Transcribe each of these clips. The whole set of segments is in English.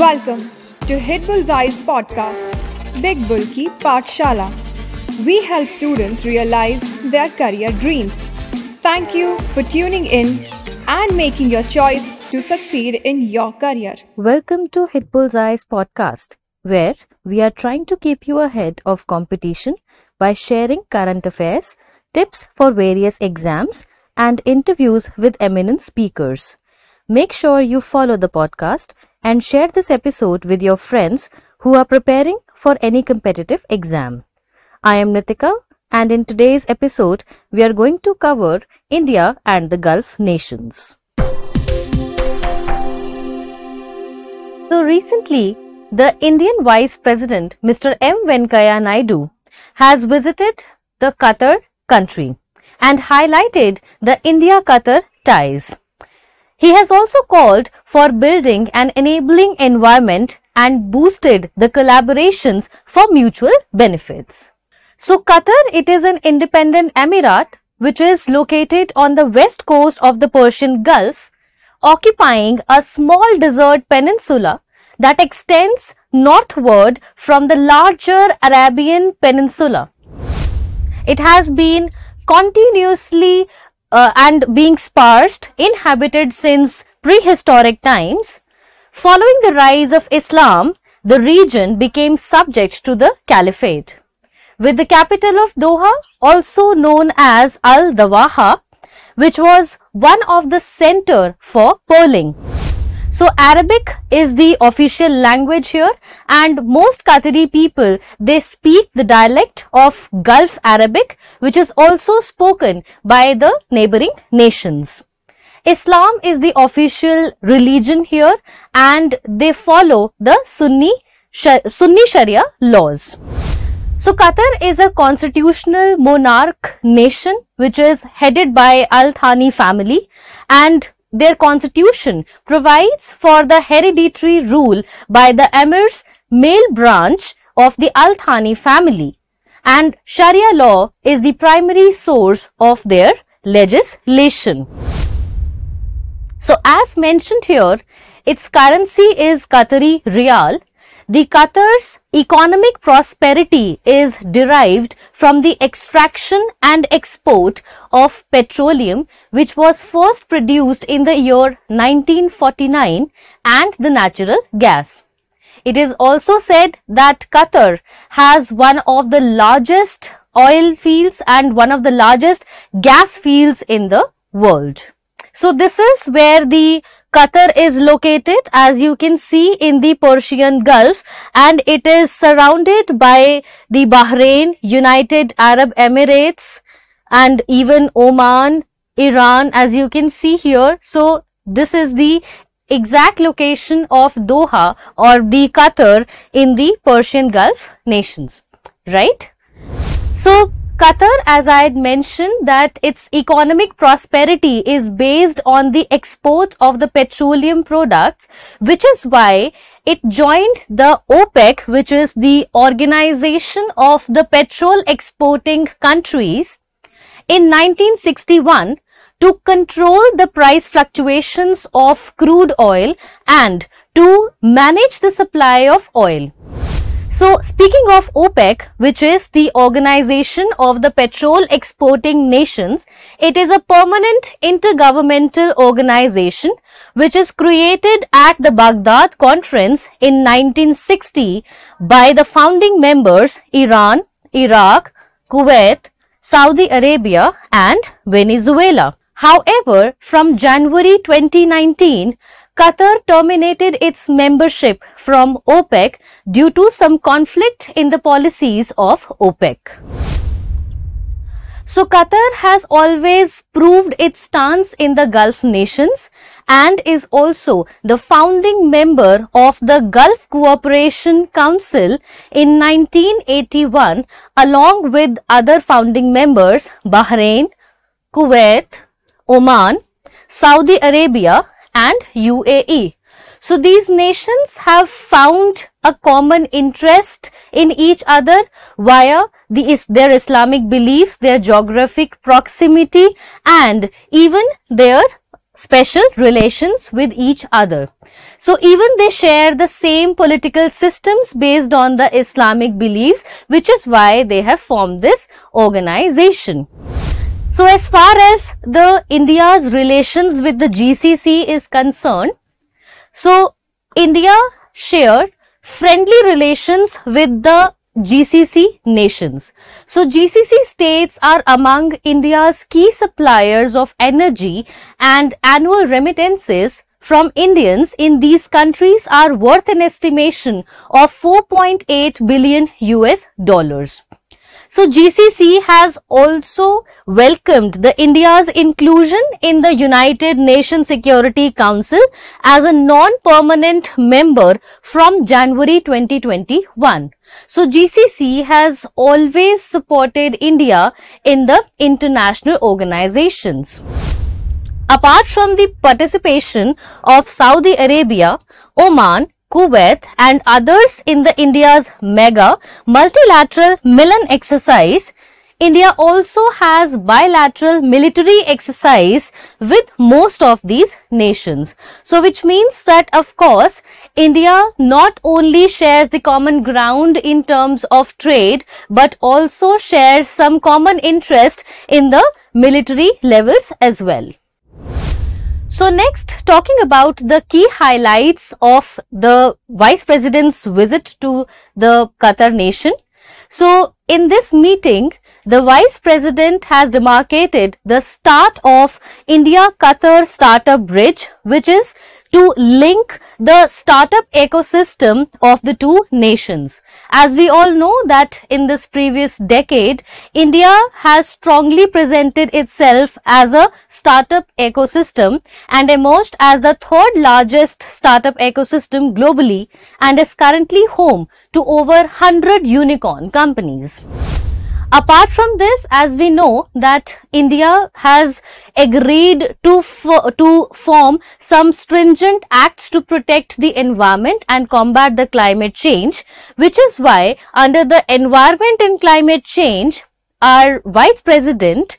Welcome to Hit Bullseye's podcast, Big Bull Ki Pathshala. We help students realize their career dreams. Thank you for tuning in and making your choice to succeed in your career. Welcome to Hit Bullseye's podcast, where we are trying to keep you ahead of competition by sharing current affairs, tips for various exams, and interviews with eminent speakers. Make sure you follow the podcast and share this episode with your friends who are preparing for any competitive exam. I am Nitika and in today's episode we are going to cover India and the Gulf nations. So recently, the Indian Vice President Mr. M. Venkaiah Naidu has visited the Qatar country and highlighted the India-Qatar ties. He has also called for building an enabling environment and boosted the collaborations for mutual benefits. So Qatar, it is an independent emirate which is located on the west coast of the Persian Gulf, occupying a small desert peninsula that extends northward from the larger Arabian Peninsula. It has been continuously uh, and being sparsed, inhabited since prehistoric times. Following the rise of Islam, the region became subject to the caliphate. With the capital of Doha, also known as Al-Dawaha, which was one of the center for pearling. So Arabic is the official language here and most Qatari people, they speak the dialect of Gulf Arabic which is also spoken by the neighboring nations. Islam is the official religion here and they follow the Sunni, Sunni Sharia laws. So Qatar is a constitutional monarch nation which is headed by Al Thani family and their constitution provides for the hereditary rule by the emir's male branch of the Al Thani family and Sharia law is the primary source of their legislation. So as mentioned here, its currency is Qatari Riyal the Qatar's economic prosperity is derived from the extraction and export of petroleum which was first produced in the year 1949 and the natural gas. It is also said that Qatar has one of the largest oil fields and one of the largest gas fields in the world. So this is where the Qatar is located as you can see in the Persian Gulf and it is surrounded by the Bahrain, United Arab Emirates and even Oman, Iran as you can see here. So this is the exact location of Doha or the Qatar in the Persian Gulf nations, right? So Qatar, as I had mentioned, that its economic prosperity is based on the export of the petroleum products, which is why it joined the OPEC, which is the organization of the petrol exporting countries, in 1961 to control the price fluctuations of crude oil and to manage the supply of oil. So speaking of OPEC, which is the Organization of the Petrol Exporting Nations, it is a permanent intergovernmental organization which is created at the Baghdad Conference in 1960 by the founding members Iran, Iraq, Kuwait, Saudi Arabia and Venezuela. However, from January 2019, Qatar terminated its membership from OPEC due to some conflict in the policies of OPEC. So Qatar has always proved its stance in the Gulf nations and is also the founding member of the Gulf Cooperation Council in 1981 along with other founding members Bahrain, Kuwait, Oman, Saudi Arabia and UAE. So these nations have found a common interest in each other via the, their Islamic beliefs, their geographic proximity and even their special relations with each other. So even they share the same political systems based on the Islamic beliefs, which is why they have formed this organization. So as far as the India's relations with the GCC is concerned, so India shared friendly relations with the GCC nations. So GCC states are among India's key suppliers of energy and annual remittances from Indians in these countries are worth an estimation of 4.8 billion US dollars. So GCC has also welcomed the India's inclusion in the United Nations Security Council as a non-permanent member from January 2021. So GCC has always supported India in the international organizations. Apart from the participation of Saudi Arabia, Oman, Kuwait and others in the India's mega multilateral Milan exercise, India also has bilateral military exercise with most of these nations. So which means that of course India not only shares the common ground in terms of trade but also shares some common interest in the military levels as well. So next, talking about the key highlights of the Vice President's visit to the Qatar nation. So in this meeting, the Vice President has demarcated the start of India-Qatar Startup Bridge, which is to link the startup ecosystem of the two nations. As we all know that in this previous decade, India has strongly presented itself as a startup ecosystem and emerged as the third largest startup ecosystem globally and is currently home to over 100 unicorn companies. Apart from this, as we know that India has agreed to, to form some stringent acts to protect the environment and combat the climate change, which is why under the environment and climate change, our vice president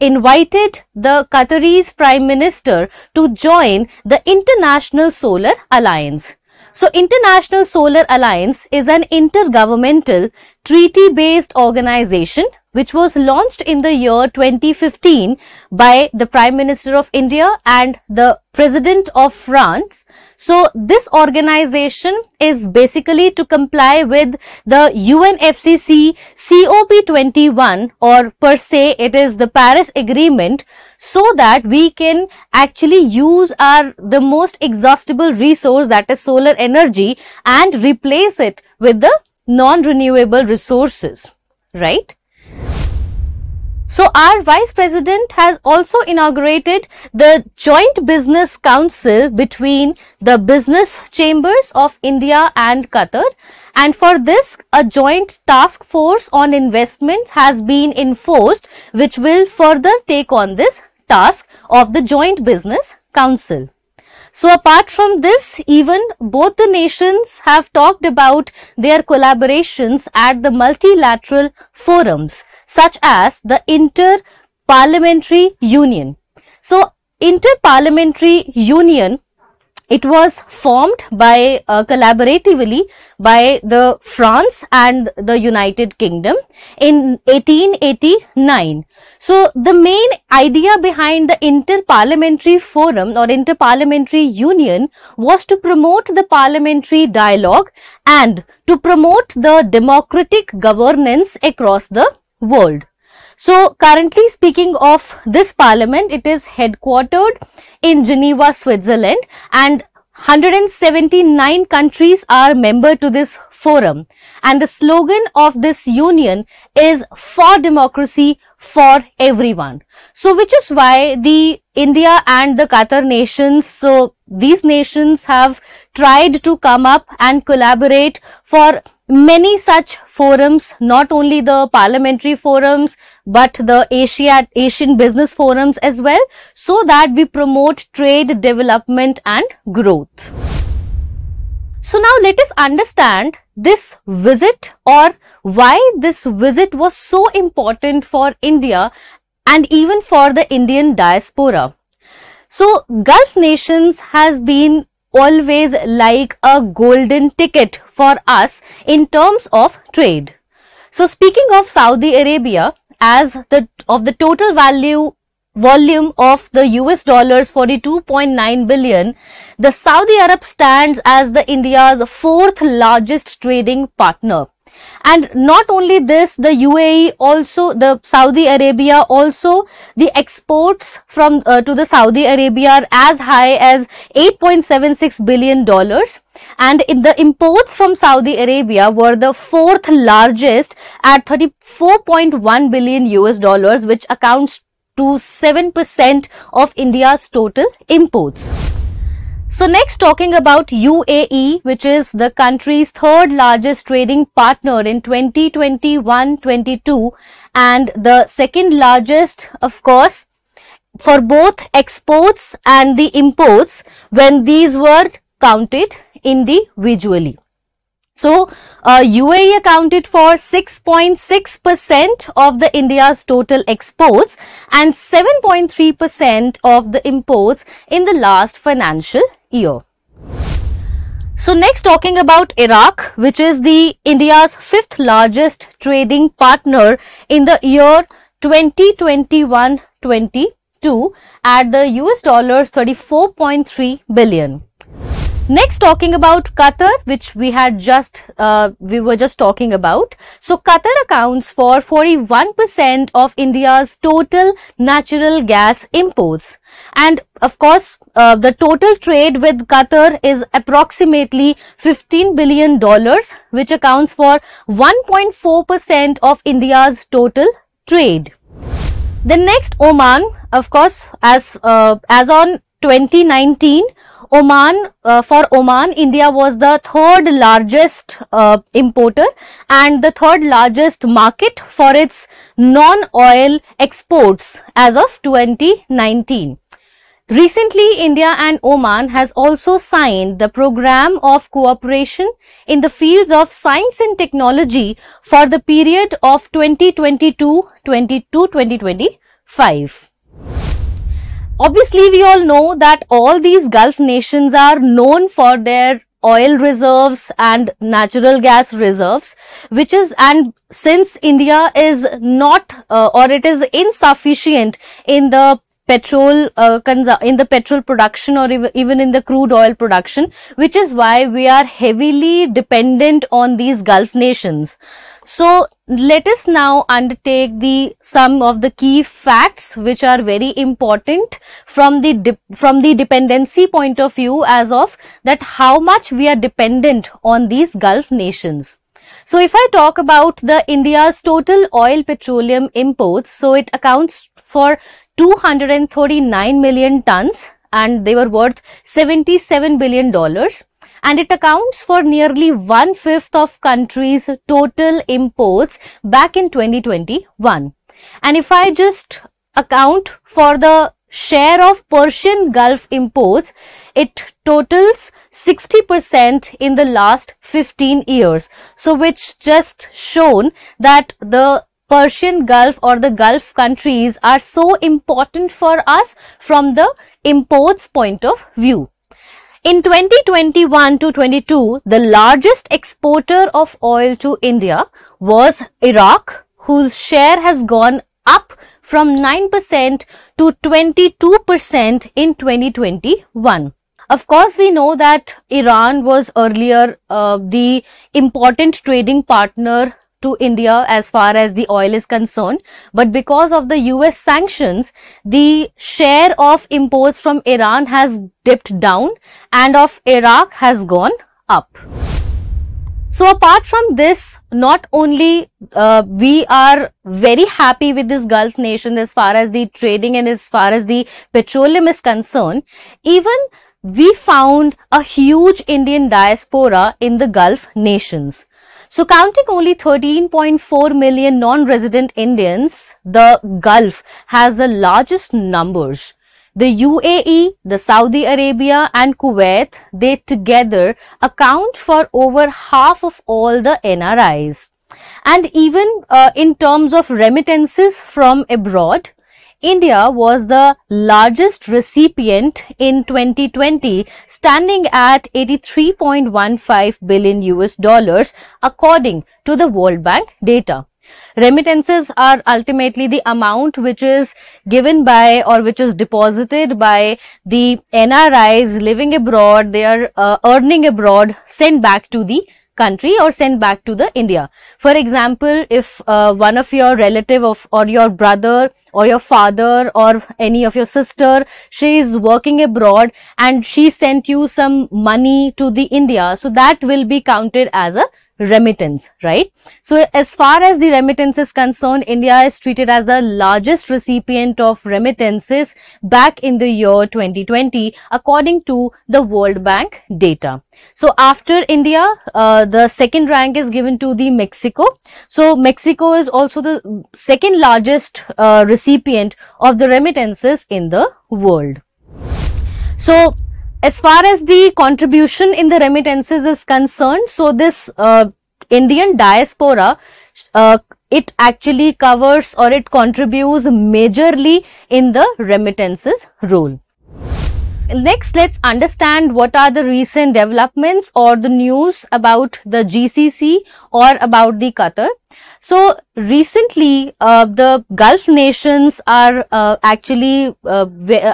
invited the Qataris prime minister to join the International Solar Alliance. So International Solar Alliance is an intergovernmental treaty-based organization which was launched in the year 2015 by the Prime Minister of India and the President of France. So this organization is basically to comply with the UNFCCC COP21 or per se it is the Paris Agreement so that we can actually use our the most exhaustible resource that is solar energy and replace it with the non-renewable resources, right? So our Vice President has also inaugurated the Joint Business Council between the business chambers of India and Qatar. And for this, a joint task force on investments has been enforced, which will further take on this task of the Joint Business Council. So apart from this, even both the nations have talked about their collaborations at the multilateral forums such as the Inter-Parliamentary Union. So, Inter-Parliamentary Union it was formed by uh, collaboratively by the France and the United Kingdom in 1889. So the main idea behind the Inter-Parliamentary Forum or Inter-Parliamentary Union was to promote the parliamentary dialogue and to promote the democratic governance across the world. So currently speaking of this parliament, it is headquartered in Geneva, Switzerland and 179 countries are member to this forum and the slogan of this union is for democracy for everyone. So which is why the India and the Qatar nations, so these nations have tried to come up and collaborate for many such forums, not only the parliamentary forums, but the Asia, Asian business forums as well, so that we promote trade development and growth. So now let us understand this visit or why this visit was so important for India and even for the Indian diaspora. So Gulf nations has been always like a golden ticket for us in terms of trade. So speaking of Saudi Arabia, as the of the total value volume of the US dollars 42.9 billion, the Saudi Arab stands as the India's fourth largest trading partner. And not only this, the UAE also, the Saudi Arabia also, the exports from uh, to the Saudi Arabia are as high as 8.76 billion dollars and the imports from Saudi Arabia were the fourth largest at 34.1 billion US dollars which accounts to 7% of India's total imports. So next talking about UAE which is the country's third largest trading partner in 2021-22 and the second largest of course for both exports and the imports when these were counted individually. So, uh, UAE accounted for 6.6% of the India's total exports and 7.3% of the imports in the last financial year. So next talking about Iraq which is the India's fifth largest trading partner in the year 2021-22 at the US dollars 34.3 billion. Next talking about Qatar which we had just uh, we were just talking about. So Qatar accounts for 41% of India's total natural gas imports and of course uh, the total trade with Qatar is approximately 15 billion dollars which accounts for 1.4% of India's total trade. The next Oman of course as uh, as on 2019 Oman, uh, for Oman, India was the third largest uh, importer and the third largest market for its non-oil exports as of 2019. Recently, India and Oman has also signed the program of cooperation in the fields of science and technology for the period of 2022-2025. Obviously, we all know that all these Gulf nations are known for their oil reserves and natural gas reserves which is and since india is not uh, or it is insufficient in the petrol uh, in the petrol production or even in the crude oil production which is why we are heavily dependent on these gulf nations so let us now undertake the some of the key facts which are very important from the from the dependency point of view as of that how much we are dependent on these Gulf nations. So if I talk about the India's total oil petroleum imports, so it accounts for 239 million tons and they were worth 77 billion dollars and it accounts for nearly one-fifth of country's total imports back in 2021. And if I just account for the share of Persian Gulf imports, it totals 60% in the last 15 years. So which just shown that the Persian Gulf or the Gulf countries are so important for us from the imports point of view. In 2021 to 22, the largest exporter of oil to India was Iraq, whose share has gone up from 9% to 22% in 2021. Of course, we know that Iran was earlier uh, the important trading partner to India as far as the oil is concerned. But because of the US sanctions, the share of imports from Iran has dipped down and of Iraq has gone up. So apart from this, not only uh, we are very happy with this Gulf nation as far as the trading and as far as the petroleum is concerned, even we found a huge Indian diaspora in the Gulf nations. So counting only 13.4 million non-resident Indians, the Gulf has the largest numbers. The UAE, the Saudi Arabia and Kuwait, they together account for over half of all the NRIs. And even uh, in terms of remittances from abroad, India was the largest recipient in 2020, standing at 83.15 billion US dollars according to the World Bank data. Remittances are ultimately the amount which is given by or which is deposited by the NRIs living abroad, they are uh, earning abroad, sent back to the country or sent back to the India. For example, if uh, one of your relative of or your brother or your father or any of your sister, she is working abroad and she sent you some money to the India. So that will be counted as a remittance, right? So as far as the remittance is concerned, India is treated as the largest recipient of remittances back in the year 2020 according to the World Bank data. So after India, uh, the second rank is given to the Mexico. So Mexico is also the second largest uh, recipient of the remittances in the world. So as far as the contribution in the remittances is concerned, so this uh, Indian diaspora, uh, it actually covers or it contributes majorly in the remittances role. Next, let's understand what are the recent developments or the news about the GCC or about the Qatar. So recently, uh, the Gulf nations are uh, actually uh,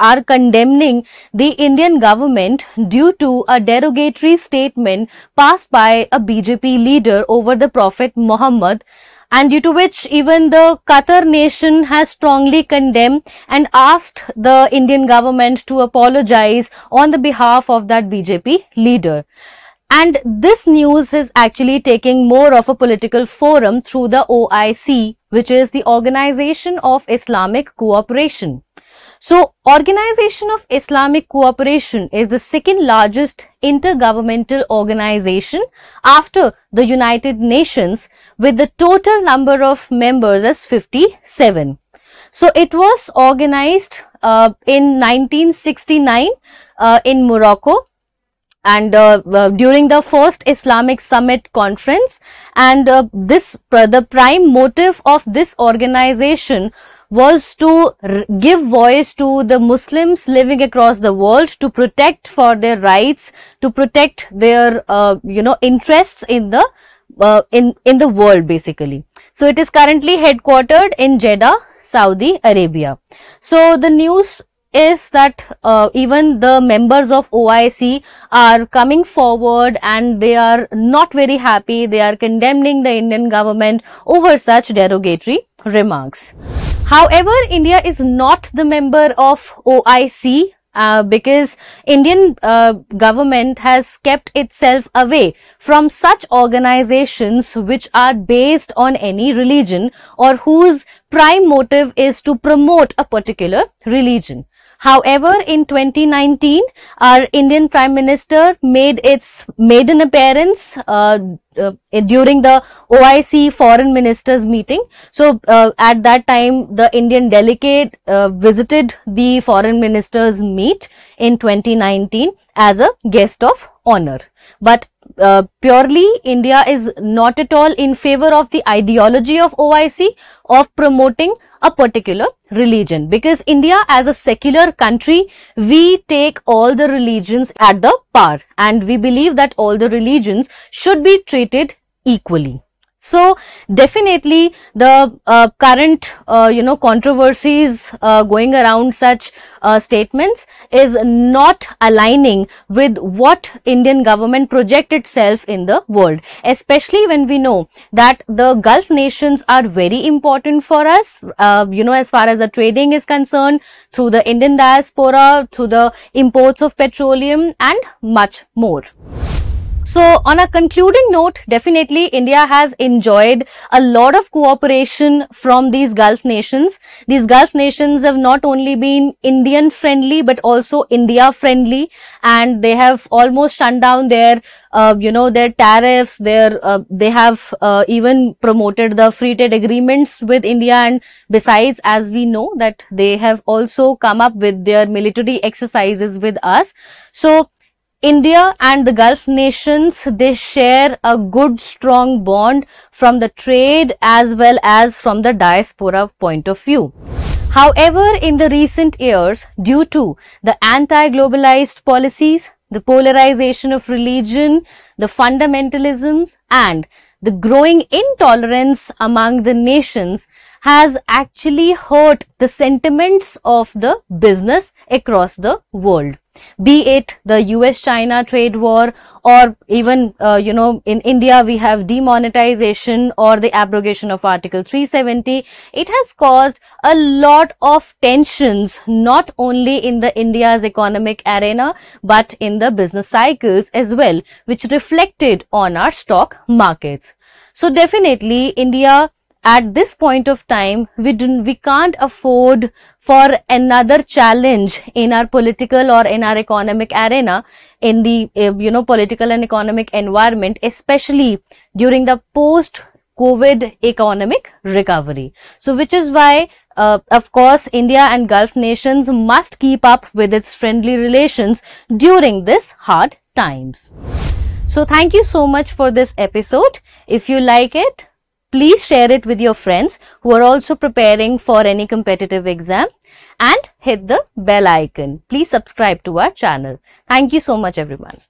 are condemning the Indian government due to a derogatory statement passed by a BJP leader over the Prophet Muhammad and due to which even the Qatar nation has strongly condemned and asked the Indian government to apologize on the behalf of that BJP leader. And this news is actually taking more of a political forum through the OIC, which is the Organization of Islamic Cooperation. So, Organization of Islamic Cooperation is the second largest intergovernmental organization after the United Nations with the total number of members as 57. So, it was organized uh, in 1969 uh, in Morocco and uh, uh, during the first Islamic Summit conference and uh, this the prime motive of this organization was to give voice to the Muslims living across the world to protect for their rights to protect their uh, you know interests in the uh, in in the world basically. So it is currently headquartered in Jeddah Saudi Arabia. So the news is that uh, even the members of OIC are coming forward and they are not very happy. They are condemning the Indian government over such derogatory remarks. However, India is not the member of OIC uh, because Indian uh, government has kept itself away from such organizations which are based on any religion or whose prime motive is to promote a particular religion. However, in 2019, our Indian Prime Minister made its maiden appearance uh, uh, during the OIC foreign ministers meeting. So, uh, at that time, the Indian delegate uh, visited the foreign ministers meet in 2019 as a guest of honor. But uh, purely India is not at all in favor of the ideology of OIC of promoting a particular religion because India as a secular country we take all the religions at the par and we believe that all the religions should be treated equally. So definitely the uh, current uh, you know controversies uh, going around such uh, statements is not aligning with what Indian government project itself in the world especially when we know that the Gulf nations are very important for us uh, you know as far as the trading is concerned through the Indian diaspora through the imports of petroleum and much more. So on a concluding note, definitely India has enjoyed a lot of cooperation from these Gulf nations. These Gulf nations have not only been Indian friendly, but also India friendly and they have almost shut down their, uh, you know, their tariffs, their, uh, they have uh, even promoted the free trade agreements with India and besides, as we know that they have also come up with their military exercises with us. So India and the Gulf nations, they share a good strong bond from the trade as well as from the diaspora point of view. However, in the recent years, due to the anti-globalized policies, the polarization of religion, the fundamentalisms and the growing intolerance among the nations has actually hurt the sentiments of the business across the world be it the US China trade war or even uh, you know in India we have demonetization or the abrogation of article 370 it has caused a lot of tensions not only in the India's economic arena but in the business cycles as well which reflected on our stock markets. So definitely India at this point of time we do we can't afford for another challenge in our political or in our economic arena in the uh, you know political and economic environment especially during the post covid economic recovery. So which is why uh, of course india and gulf nations must keep up with its friendly relations during this hard times. So thank you so much for this episode. If you like it Please share it with your friends who are also preparing for any competitive exam and hit the bell icon. Please subscribe to our channel. Thank you so much everyone.